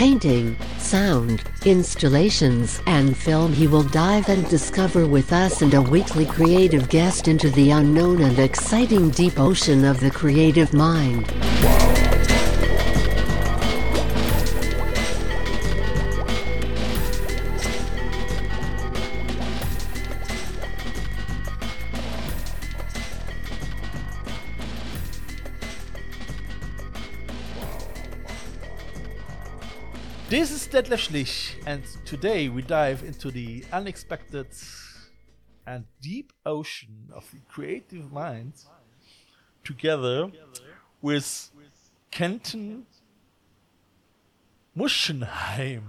painting, sound, installations, and film he will dive and discover with us and a weekly creative guest into the unknown and exciting deep ocean of the creative mind. Detlef Schlich, and today we dive into the unexpected and deep ocean of the creative mind together with Kenton Muschenheim.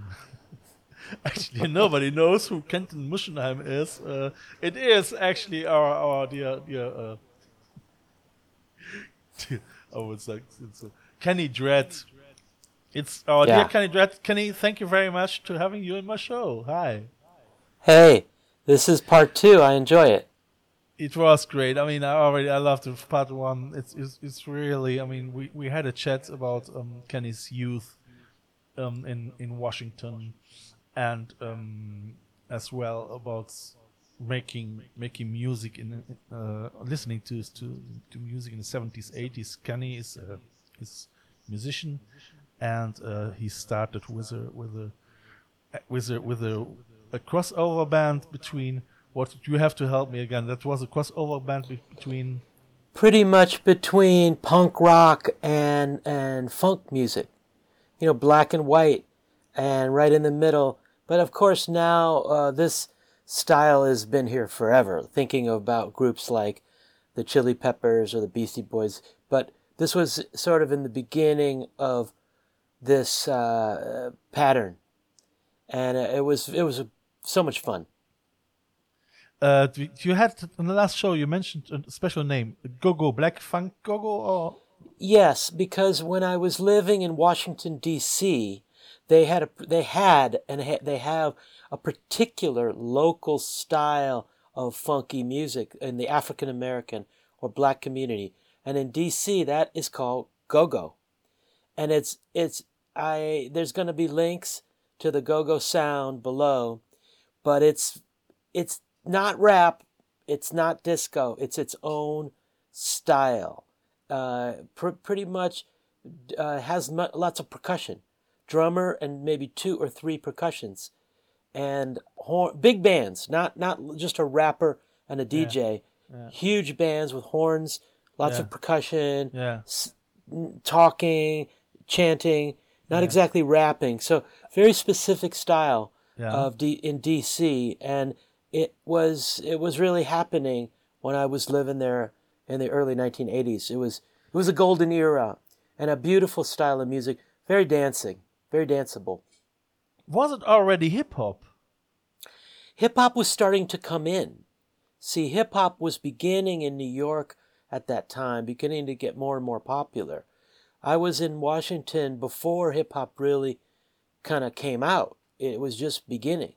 actually, nobody knows who Kenton Muschenheim is. Uh, it is actually our, our dear, dear, uh, I would say, it's, uh, Kenny Dread. It's our Yeah. dear Kenny. Kenny, thank you very much to having you in my show. Hi. Hey, this is part two. I enjoy it. It was great. I mean, I already I loved the part one. It's it's, it's really. I mean, we, we had a chat about um, Kenny's youth, um, in in Washington, and um, as well about making making music in uh, listening to to to music in the seventies eighties. Kenny is a is a musician, and uh, he started with a with a with a with a, a crossover band between what you have to help me again. That was a crossover band be- between Pretty much between punk rock and and funk music, you know, black and white, and right in the middle. But of course, now uh, this style has been here forever. Thinking about groups like the Chili Peppers or the Beastie Boys, but this was sort of in the beginning of this uh, pattern, and uh, it was it was so much fun. uh, you had on the last show you mentioned a special name, Gogo Black Funk Gogo or Yes, because when I was living in Washington D.C., they had a they had and ha- they have a particular local style of funky music in the African American or black community, and in D.C. that is called go-go, and it's it's I there's going to be links to the go-go sound below, but it's it's not rap, it's not disco, it's its own style uh, pr- pretty much uh, has mu- lots of percussion, drummer and maybe two or three percussions, and horn- big bands, not not just a rapper and a DJ. Huge bands with horns, lots Yeah. of percussion, yeah. s- talking, chanting, not exactly rapping. So very specific style Yeah. of D- in DC, and it was it was really happening when I was living there in the early 1980s. It was it was a golden era and a beautiful style of music, very dancing, very danceable. Was it already hip hop? Hip hop was starting to come in. See, hip hop was beginning in New York at that time, beginning to get more and more popular. I was in Washington before hip hop really kind of came out. It was just beginning.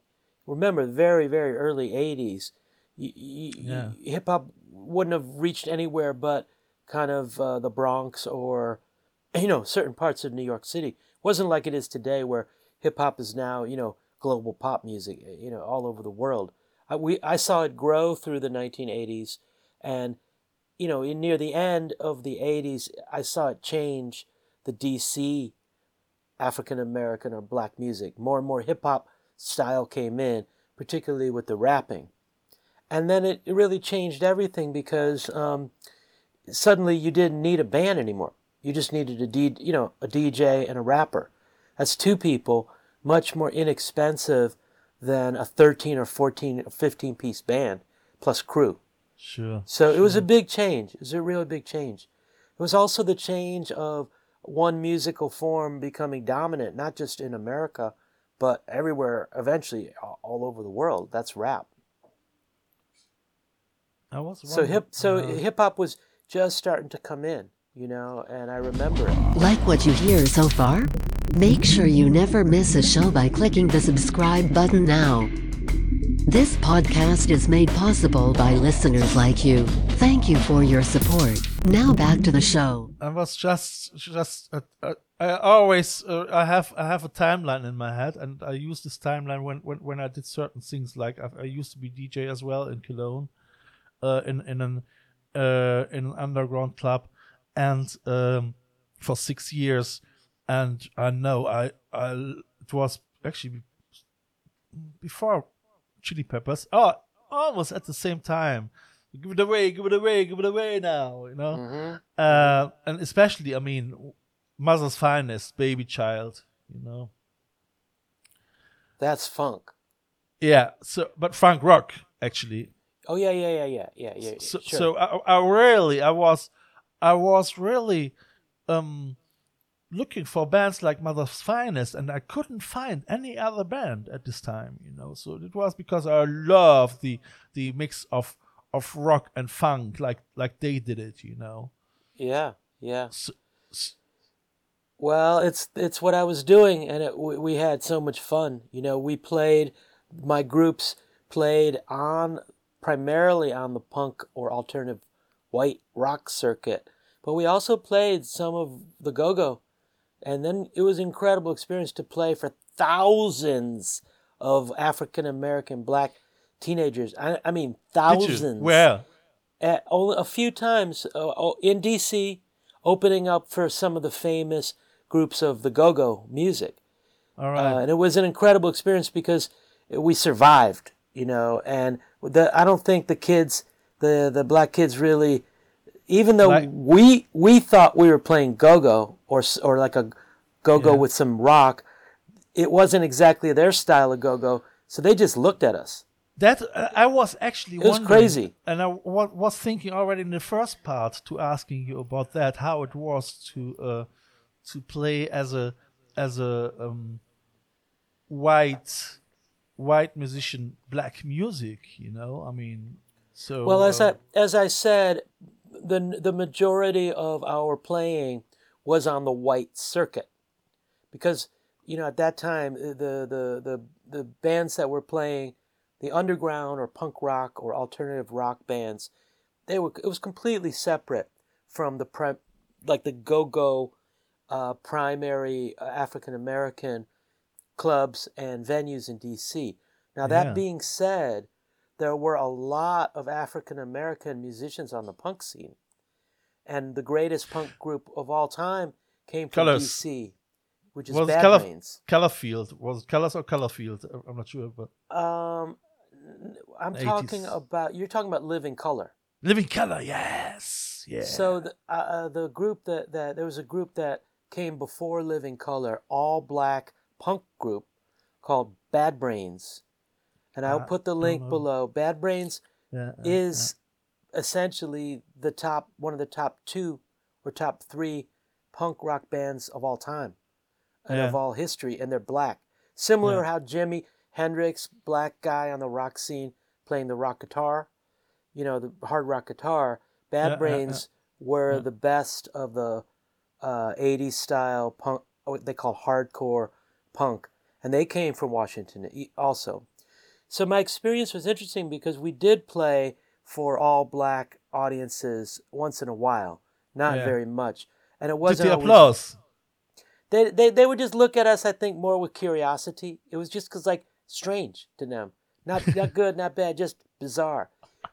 Remember, very, very early 80s, y- y- Yeah. hip hop wouldn't have reached anywhere but kind of uh, the Bronx or, you know, certain parts of New York City. wasn't like it is today where hip hop is now, you know, global pop music, you know, all over the world. I, we, I saw it grow through the 1980s and you know, near the end of the 80s, I saw it change the DC African American or black music. More and more hip hop style came in, particularly with the rapping. And then it, it really changed everything because um, suddenly you didn't need a band anymore. You just needed a D, you know, a DJ and a rapper. That's two people, much more inexpensive than a 13 or 14 or 15 piece band plus crew. Sure. So it was a big change. It was a really big change. It was also the change of one musical form becoming dominant, not just in America, but everywhere, eventually all- all over the world. That's rap. I was So hip, so uh, hip hop was just starting to come in, you know, and I remember it. Like what you hear so far? Make sure you never miss a show by clicking the subscribe button now. This podcast is made possible by listeners like you. Thank you for your support. Now back to the show. I was just just uh, uh, I always uh, I have I have a timeline in my head and I use this timeline when when, when I did certain things like I, I used to be DJ as well in Cologne uh, in in an uh, in an underground club and um, for six years and I know I I it was actually before Chili Peppers oh almost at the same time give it away give it away give it away now you know hmm uh, and especially, I mean, Mother's Finest, Baby Child, you know. That's funk. Yeah. So, but funk rock actually. Oh yeah, yeah, yeah, yeah, yeah, yeah. So, sure. so I, I really, I was, I was really, um, looking for bands like Mother's Finest, and I couldn't find any other band at this time, you know. So it was because I love the the mix of of rock and funk, like like they did it, you know. yeah, yeah. So, Well, it's it's what I was doing, and it, we, we had so much fun. You know, we played. My groups played on primarily on the punk or alternative white rock circuit, but we also played some of the go-go, and then it was an incredible experience to play for thousands of African American black teenagers. I, I mean, thousands at only a few times uh, in DC, opening up for some of the famous groups of the go-go music, All right. uh, and it was an incredible experience because we survived, you know. And the I don't think the kids, the the black kids, really, even though we we thought we were playing go-go or or like a go-go Yeah. with some rock, it wasn't exactly their style of go-go, so they just looked at us. That uh, I was actually it was crazy. and I wa- was thinking already in the first part to asking you about that, how it was to uh, to play as a as a um, white white musician, black music. You know, I mean, so Well, as uh, I as I said, the the majority of our playing was on the white circuit, because you know at that time uh, the the the the bands that were playing, the underground or punk rock or alternative rock bands, they were it was completely separate from the pri- like the go go, uh, primary African American clubs and venues in D.C. Now that Yeah. being said there were a lot of African American musicians on the punk scene. And the greatest punk group of all time came from Colours. DC, which is Was Bad Colour- Brains. Colorfield was it Colors or Colorfield? I'm not sure, but Um, I'm The talking about, you're talking about Living Color. Living Color, yes, yeah. So the, uh, uh, the group that, that, there was a group that came before Living Color, all black punk group called Bad Brains. And I'll Ah, put the link below. Bad Brains yeah, uh, is essentially the top one of the top two or top three punk rock bands of all time and of all history and they're black similar Yeah. how jimi hendrix black guy on the rock scene playing the rock guitar you know the hard rock guitar bad Yeah, yeah, yeah. brains were Yeah. the best of the uh, 80s style punk what they call hardcore punk and they came from washington also so my experience was interesting because we did play for all black audiences once in a while, not Yeah. very much, and it wasn't. the always- applause? They, they they would just look at us, I think, more with curiosity. It was just because like strange to them, not not good, not bad, just bizarre.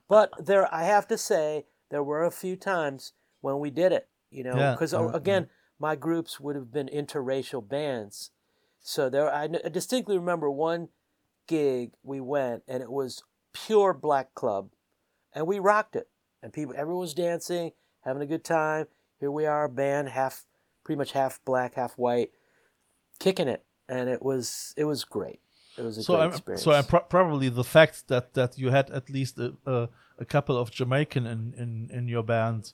But there, I have to say, there were a few times when we did it. You know, because uh, uh, yeah, again, my groups would have been interracial bands, so there. I distinctly remember one gig we went, and it was pure black club, and we rocked it, and people, everyone was dancing, having a good time. Here we are, a band half, pretty much half black, half white, kicking it, and it was it was great. It was a so great I'm, experience. so I'm pro- probably the fact that that you had at least a, a, a couple of Jamaican in, in, in your band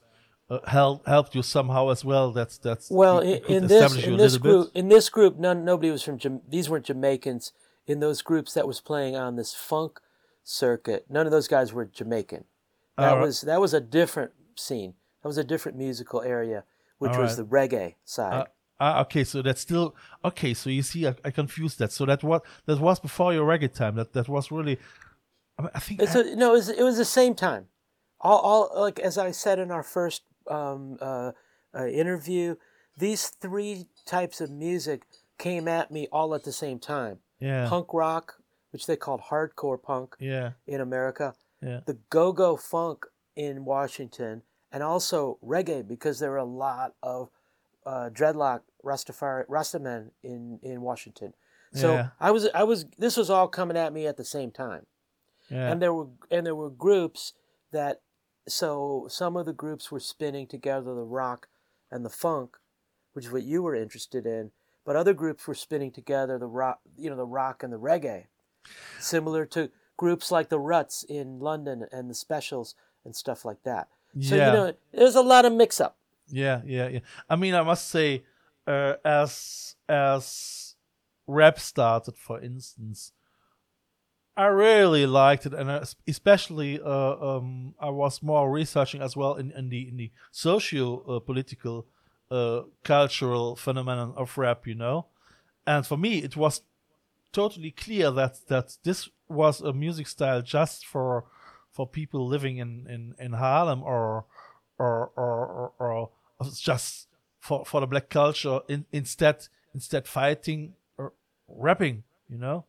uh, helped helped you somehow as well. That's that's Well, in, in this in this group bit? in this group, none nobody was from Jam- these weren't Jamaicans. In those groups that was playing on this funk circuit, none of those guys were Jamaican. That was that was a different scene. That was a different musical area, which was Alright. the reggae side. Uh, ah, okay, so that's still okay. So you see, I, I confused that. So that was that was before your reggae time. That that was really. I, mean, I think It's a, no, it was, it was the same time. All, all like as I said in our first um, uh, uh, interview, these three types of music came at me all at the same time. Yeah, Punk rock, which they called hardcore punk yeah, in America, yeah, the go-go funk in Washington, and also reggae because there were a lot of uh, dreadlock Rastafari Rastamen in in Washington. So Yeah. I was I was this was all coming at me at the same time yeah. and there were and there were groups that so some of the groups were spinning together the rock and the funk which is what you were interested in but other groups were spinning together the rock you know the rock and the reggae similar to groups like the ruts in london and the specials and stuff like that so Yeah. you know there's a lot of mix up Yeah, yeah, yeah. I mean, I must say, uh, as as rap started, for instance, I really liked it, and especially uh, um, I was more researching as well in, in the in the socio uh, political uh, cultural phenomenon of rap, you know. And for me, it was totally clear that that this was a music style just for for people living in in, in Harlem or or or, or, or just for for the black culture in, instead instead fighting or rapping you know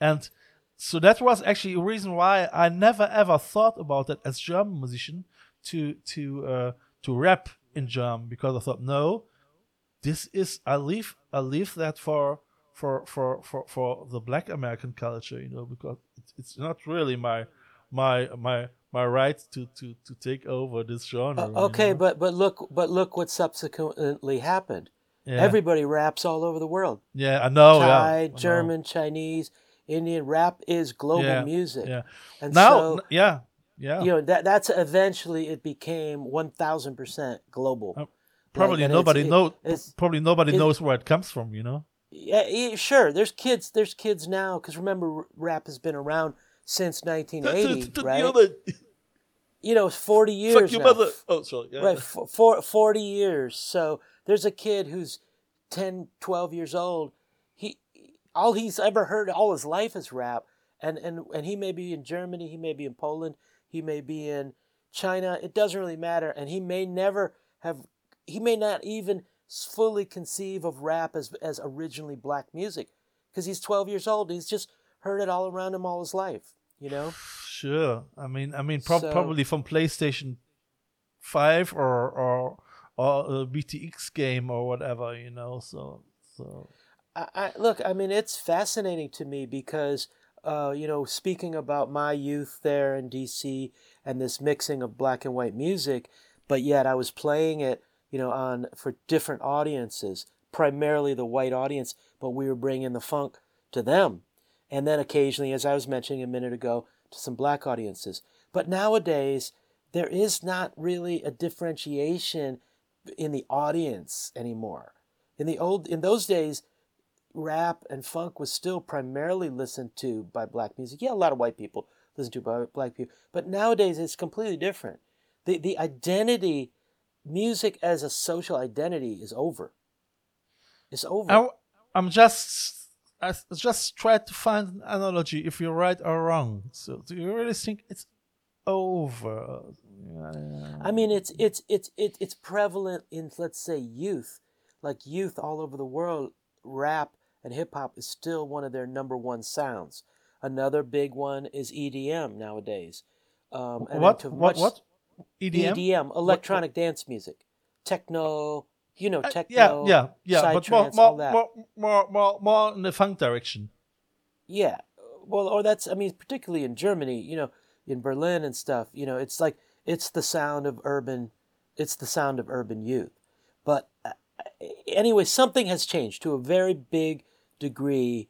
and so that was actually a reason why I never ever thought about that as German musician to to uh, to rap in German because I thought no this is I leave I leave that for for for for, for the black American culture you know because it's, it's not really my my my my right to to to take over this genre Uh, you okay know? but but look but look what subsequently happened yeah. everybody raps all over the world yeah I know yeah Thai, I know. German, Chinese, Indian. Rap is global Yeah, music. yeah And now so, yeah yeah you know, that that's eventually it became one thousand percent global. Oh, probably it's- nobody it- knows it's- probably nobody it- knows where it comes from you know Yeah, sure. There's kids. There's kids now because remember, rap has been around since 1980, right? You know, it's 40 years fuck your now. mother oh sorry yeah. Right, for, for 40 years. So there's a kid who's 10, 12 years old. He all he's ever heard all his life is rap, and and and he may be in Germany, he may be in Poland, he may be in China. It doesn't really matter, and he may never have. He may not even fully conceive of rap as as originally black music, because he's 12 years old. He's just heard it all around him all his life. You know. Sure. I mean, I mean, prob- So- probably from PlayStation Five or or or a BTX game or whatever, you know. So so I, I look. I mean, it's fascinating to me because, uh, you know, speaking about my youth there in D.C. and this mixing of black and white music, but yet I was playing it, you know, on for different audiences, primarily the white audience, but we were bringing the funk to them, and then occasionally, as I was mentioning a minute ago, to some black audiences. But nowadays, there is not really a differentiation in the audience anymore. In the old, in those days, rap and funk was still primarily listened to by black music. Yeah, a lot of white people listen to by black people, but nowadays it's completely different. The the identity, music as a social identity, is over. It's over. I, I'm just I just tried to find an analogy if you're right or wrong. So do you really think it's over? I mean, it's it's it's it's it's prevalent in let's say youth, like youth all over the world. Rap and hip hop is still one of their number one sounds. Another big one is EDM nowadays. Um, and what what what EDM? EDM, electronic dance music, techno. You know, Uh, techno. yeah, yeah, yeah, but more, all more, that. more, more, more, more in the funk direction. Yeah. Well, or that's I mean, particularly in Germany, you know, in Berlin and stuff, you know, it's like it's the sound of urban it's the sound of urban youth. But uh, anyway, something has changed to a very big degree.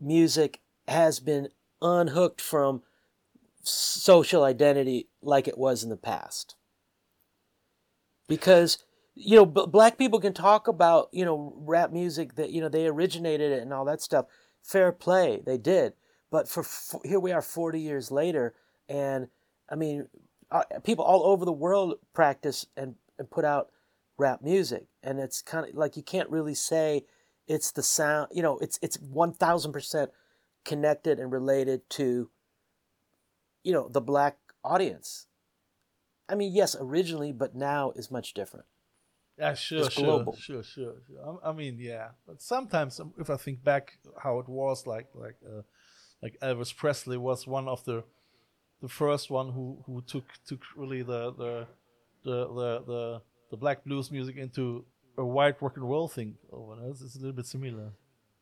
Music has been unhooked from social identity like it was in the past. because you know black people can talk about you know rap music that you know they originated it and all that stuff. Fair play, they did. But for, for here we are, forty years later, and I mean, uh, people all over the world practice and, and put out rap music, and it's kind of like you can't really say it's the sound. You know, it's it's one thousand percent connected and related to you know the black audience. I mean, yes, originally, but now is much different. Yeah, sure, It's sure, global. sure, sure, sure. I, I mean, yeah, but sometimes um, if I think back how it was, like like uh, like Elvis Presley was one of the the first one who who took took really the the the the the, the black blues music into a white rock and roll thing. Over there. It's, it's a little bit similar.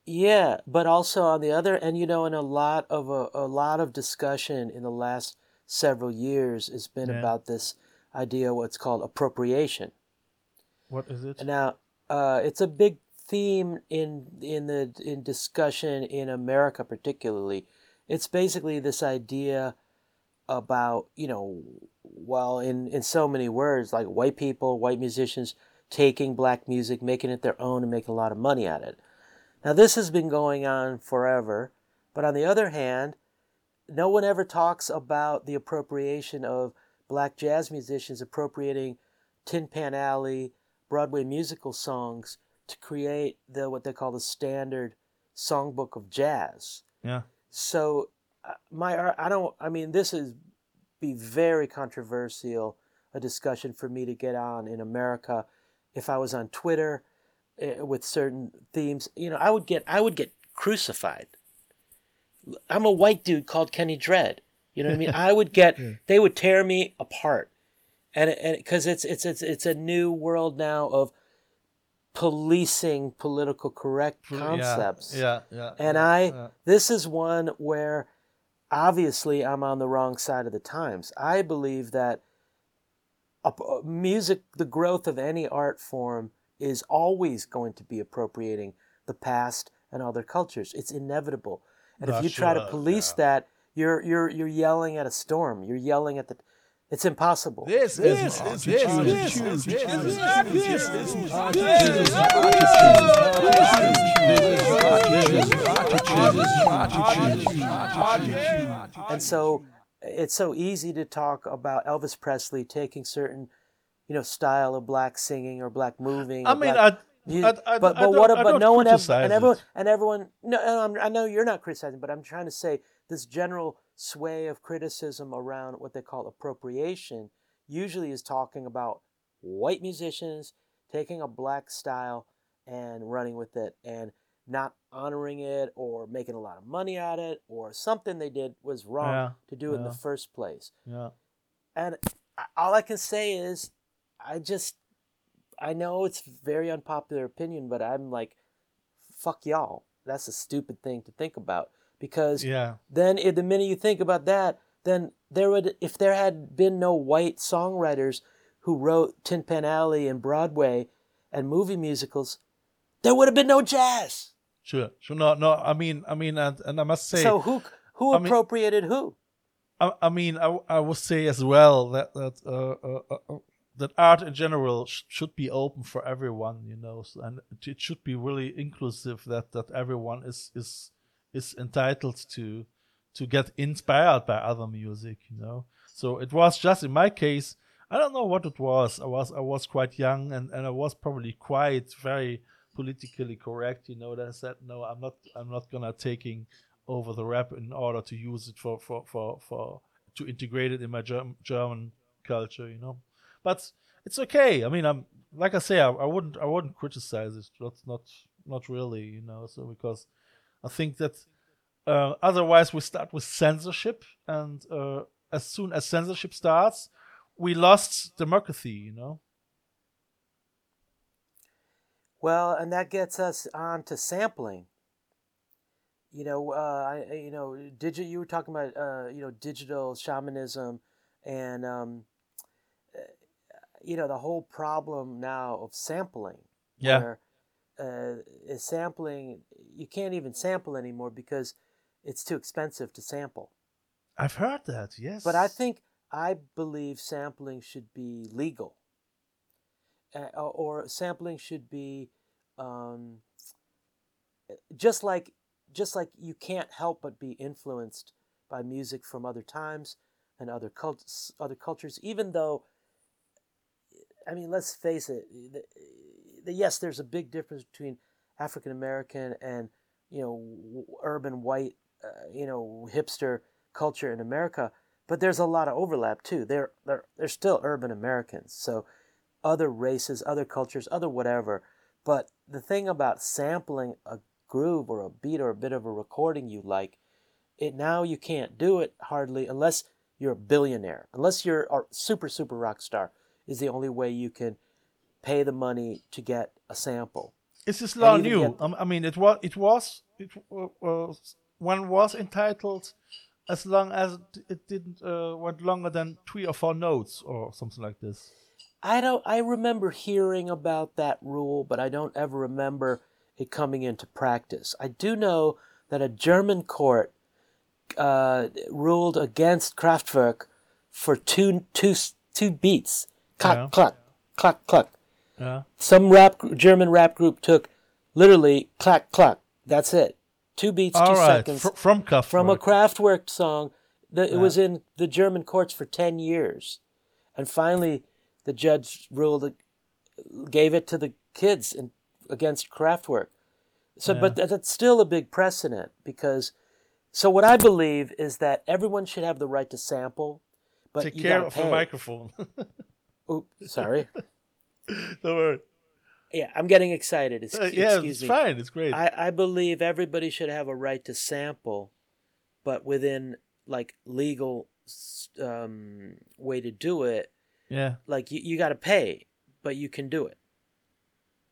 Yeah, but also on the other, and you know, in a lot of a, a lot of discussion in the last several years has been Yeah. about this idea, what's called appropriation. What is it? Now, uh, it's a big theme in in the in discussion in America, particularly. It's basically this idea about you know, well, in in so many words, like white people, white musicians taking black music, making it their own, and making a lot of money at it. Now, this has been going on forever, but on the other hand, no one ever talks about the appropriation of black jazz musicians appropriating Tin Pan Alley, Broadway musical songs to create the what they call the standard songbook of jazz. Yeah. So uh, my I don't I mean this is be very controversial a discussion for me to get on in America if I was on Twitter uh, with certain themes you know I would get I would get crucified I'm a white dude called Kenny Dread you know what I mean I would get they would tear me apart and and because it's it's it's it's a new world now of policing political correct concepts Yeah, yeah. yeah and yeah, I, yeah. this is one where obviously I'm on the wrong side of the times. I believe that music, the growth of any art form, is always going to be appropriating the past and other cultures. It's inevitable. And if you try to police yeah. that, you're you're you're yelling at a storm. You're yelling at the. It's impossible. This is this is this is And so it's so easy to talk about Elvis Presley taking certain, you know, style of black singing or black moving. I mean, black I, mu- I, I, but but what? But no one ever, and everyone and everyone. No, I know you're not criticizing, but I'm trying to say this general sway of criticism around what they call appropriation usually is talking about white musicians taking a black style and running with it and not honoring it or making a lot of money at it or something they did was wrong Yeah, to do it in the first place. Yeah. And all I can say is, I just, I know it's very unpopular opinion, but I'm like, fuck y'all. That's a stupid thing to think about because Yeah. then if the minute you think about that, then there would, if there had been no white songwriters who wrote Tin Pan Alley and Broadway and movie musicals, there would have been no jazz. Sure. Sure. No. No. I mean. I mean. And, and I must say. so who who I mean- appropriated who? I, I mean, I, I would say as well that that uh, uh, uh, that art in general sh- should be open for everyone, you know, so, and it- it should be really inclusive. That that everyone is is is entitled to to get inspired by other music, you know. So it was just in my case. I don't know what it was. I was I was quite young, and, and I was probably quite very politically correct. You know, that I said no, I'm not I'm not gonna taking over the rap in order to use it for for for, for to integrate it in my Germ- German culture, you know. But it's okay. I mean, I'm like I say, I, I wouldn't I wouldn't criticize it. That's not not really, you know. So because I think that uh, otherwise we start with censorship, and uh, as soon as censorship starts, we lost democracy, you know. Well, and that gets us on to sampling. You know, uh, I, you know, digit. You were talking about, uh, you know, digital shamanism, and um, uh, you know, the whole problem now of sampling. Yeah. Where, uh, is sampling, you can't even sample anymore because it's too expensive to sample. I've heard that. Yes. But I think I believe sampling should be legal. Uh, or sampling should be um, just like just like you can't help but be influenced by music from other times and other cult- other cultures even though I mean let's face it the, the, yes there's a big difference between African American and you know urban white uh, you know hipster culture in America but there's a lot of overlap too. They're they're they're still urban Americans. So other races other cultures other whatever but the thing about sampling a groove or a beat or a bit of a recording you like, it now you can't do it hardly unless you're a billionaire, unless you're a super super rock star is the only way you can pay the money to get a sample. It's just law new? get- Um, I mean, it was it was it was one was entitled as long as it- it didn't uh, went longer than three or four notes or something like this. I don't I remember hearing about that rule, but I don't ever remember it coming into practice. I do know that a German court uh, ruled against Kraftwerk for two, two, two beats. Cluck, Yeah. cluck, cluck, cluck. Yeah. Some rap German rap group took literally clack, clack. That's it. Two beats, two All right. seconds. Fr- from Kraftwerk. from a Kraftwerk song. that It was in the German courts for 10 years. And finally, the judge ruled, gave it to the kids and against Kraftwerk. So, but that, that's still a big precedent because, so what I believe is that everyone should have the right to sample, but Take you care of pay. the microphone. Oops, sorry. Don't worry. yeah, I'm getting excited. It's, Uh, yeah, excuse it's me. fine. It's great. I, I believe everybody should have a right to sample, but within like legal um, way to do it. Yeah. Like you, you got to pay, but you can do it.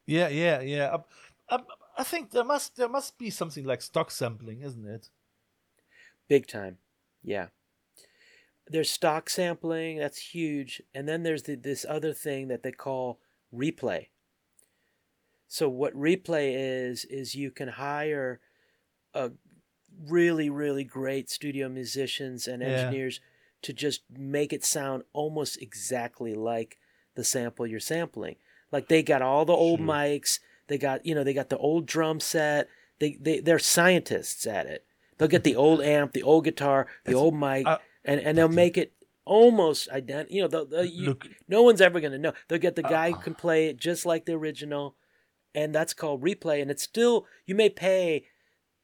Yeah, yeah, yeah. Um, um, I think there must there must be something like stock sampling, isn't it? Big time. Yeah. There's stock sampling, that's huge. And then there's the, this other thing that they call replay. So, what replay is, is you can hire a really, really great studio musicians and Yeah. To just make it sound almost exactly like the sample you're sampling. Like they got all the old Sure. mics, they got, you know, they got the old drum set. They, they, they're scientists at it. They'll get the old amp, the old guitar, the It's- old mic, I- and, and they'll make it almost identical. You know, they'll, they'll, you, Look- no one's ever going to know. They'll get the guy Uh. who can play it just like the original, and that's called replay. And it's still, you may pay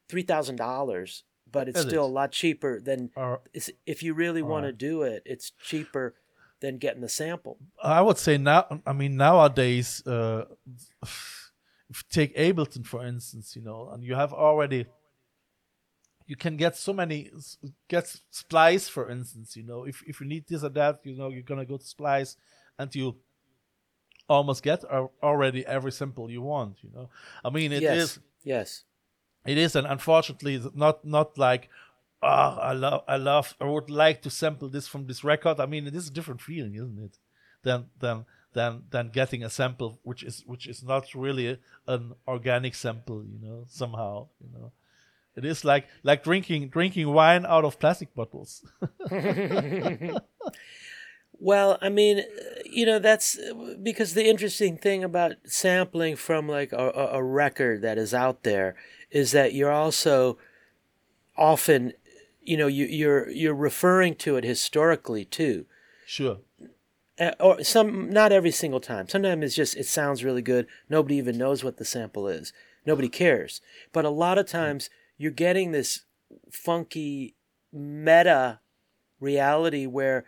$3,000, but it's still a lot cheaper than, Or if you really want to do it, it's cheaper than getting the sample. I would say now. I mean, nowadays, uh, if you take Ableton for instance, you know, and you have already, you can get so many get Splice for instance. You know, if if you need this or that, you know, you're gonna go to Splice, and you almost get al- already every sample you want. You know, I mean, it is yes. Yes. It is and unfortunately not not like oh i love i love i would like to sample this from this record. I mean it is a different feeling isn't it than than than than getting a sample which is which is not really an organic sample you know somehow you know. It is like like drinking drinking wine out of plastic bottles. Well, I mean, you know, that's because the interesting thing about sampling from like a a record that is out there is that you're also often, you know, you, you're you're referring to it historically too, sure uh, or some not every single time. Sometimes it's just it sounds really good. Nobody even knows what the sample is. Nobody cares. But a lot of times you're getting this funky meta reality where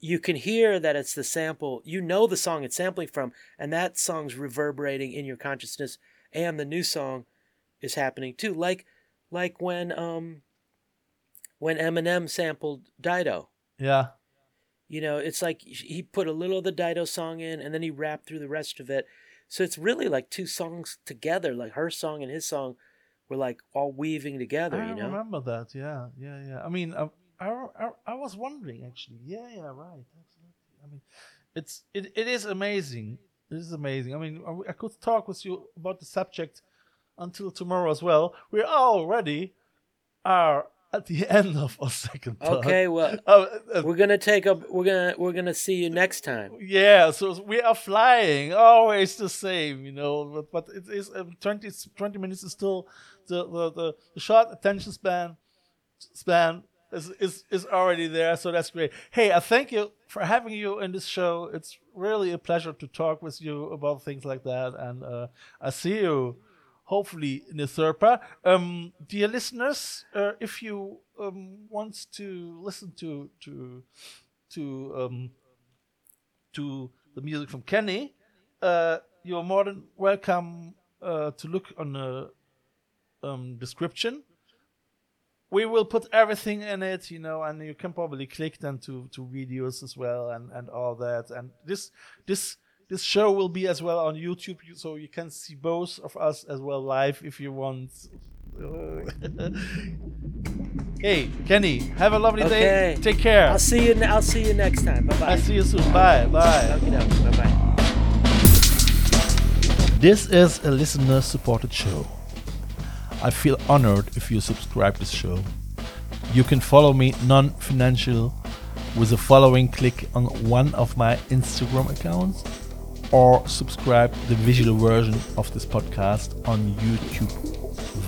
you can hear that it's the sample. You know the song it's sampling from, and that song's reverberating in your consciousness, and the new song is happening too. Like like when um when Eminem sampled Dido. yeah You know, it's like he put a little of the Dido song in and then he rapped through the rest of it. So it's really like two songs together, like her song and his song were like all weaving together, I you know? remember that. Yeah, yeah, yeah. I mean, I, I, I, I was wondering actually. Yeah, yeah, right. Absolutely. I mean, it's it, it is amazing. It is amazing. I mean, I, I could talk with you about the subject until tomorrow as well. We already are at the end of our second part. Okay, well, Oh, uh, we're gonna take a. We're gonna we're gonna see you next time. yeah, so we are flying, always the same, you know. But, but it is um, 20, 20 minutes is still the, the, the, the short attention span span is, is is already there, so that's great. Hey, I thank you for having you in this show. It's really a pleasure to talk with you about things like that, and uh, I see you hopefully part. Um, dear listeners, uh, if you um, want to listen to to to um, to the music from Kenny, uh, you're more than welcome uh, to look on the um, description. We will put everything in it, you know, and you can probably click then to, to videos as well and, and all that. And this this this show will be as well on YouTube, so you can see both of us as well live if you want. hey, Kenny, have a lovely day. Take care. I'll see you. I'll see you next time. Bye bye. I'll see you soon. Bye. Bye. Bye bye. This is a listener supported show. I feel honored if you subscribe this show. You can follow me non financial with the following click on one of my Instagram accounts or subscribe the visual version of this podcast on YouTube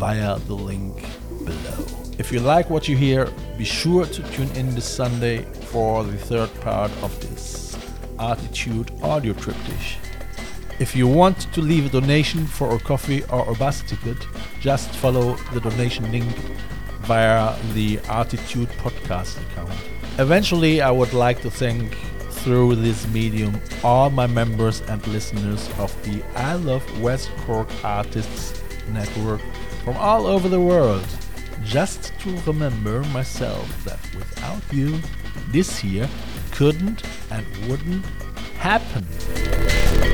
via the link below. If you like what you hear, be sure to tune in this Sunday for the third part of this Artitude audio triptych. If you want to leave a donation for a coffee or a bus ticket, just follow the donation link via the Artitude podcast account. Eventually, I would like to thank through this medium all my members and listeners of the I Love West Cork Artists Network from all over the world. Just to remember myself that without you, this here couldn't and wouldn't happen.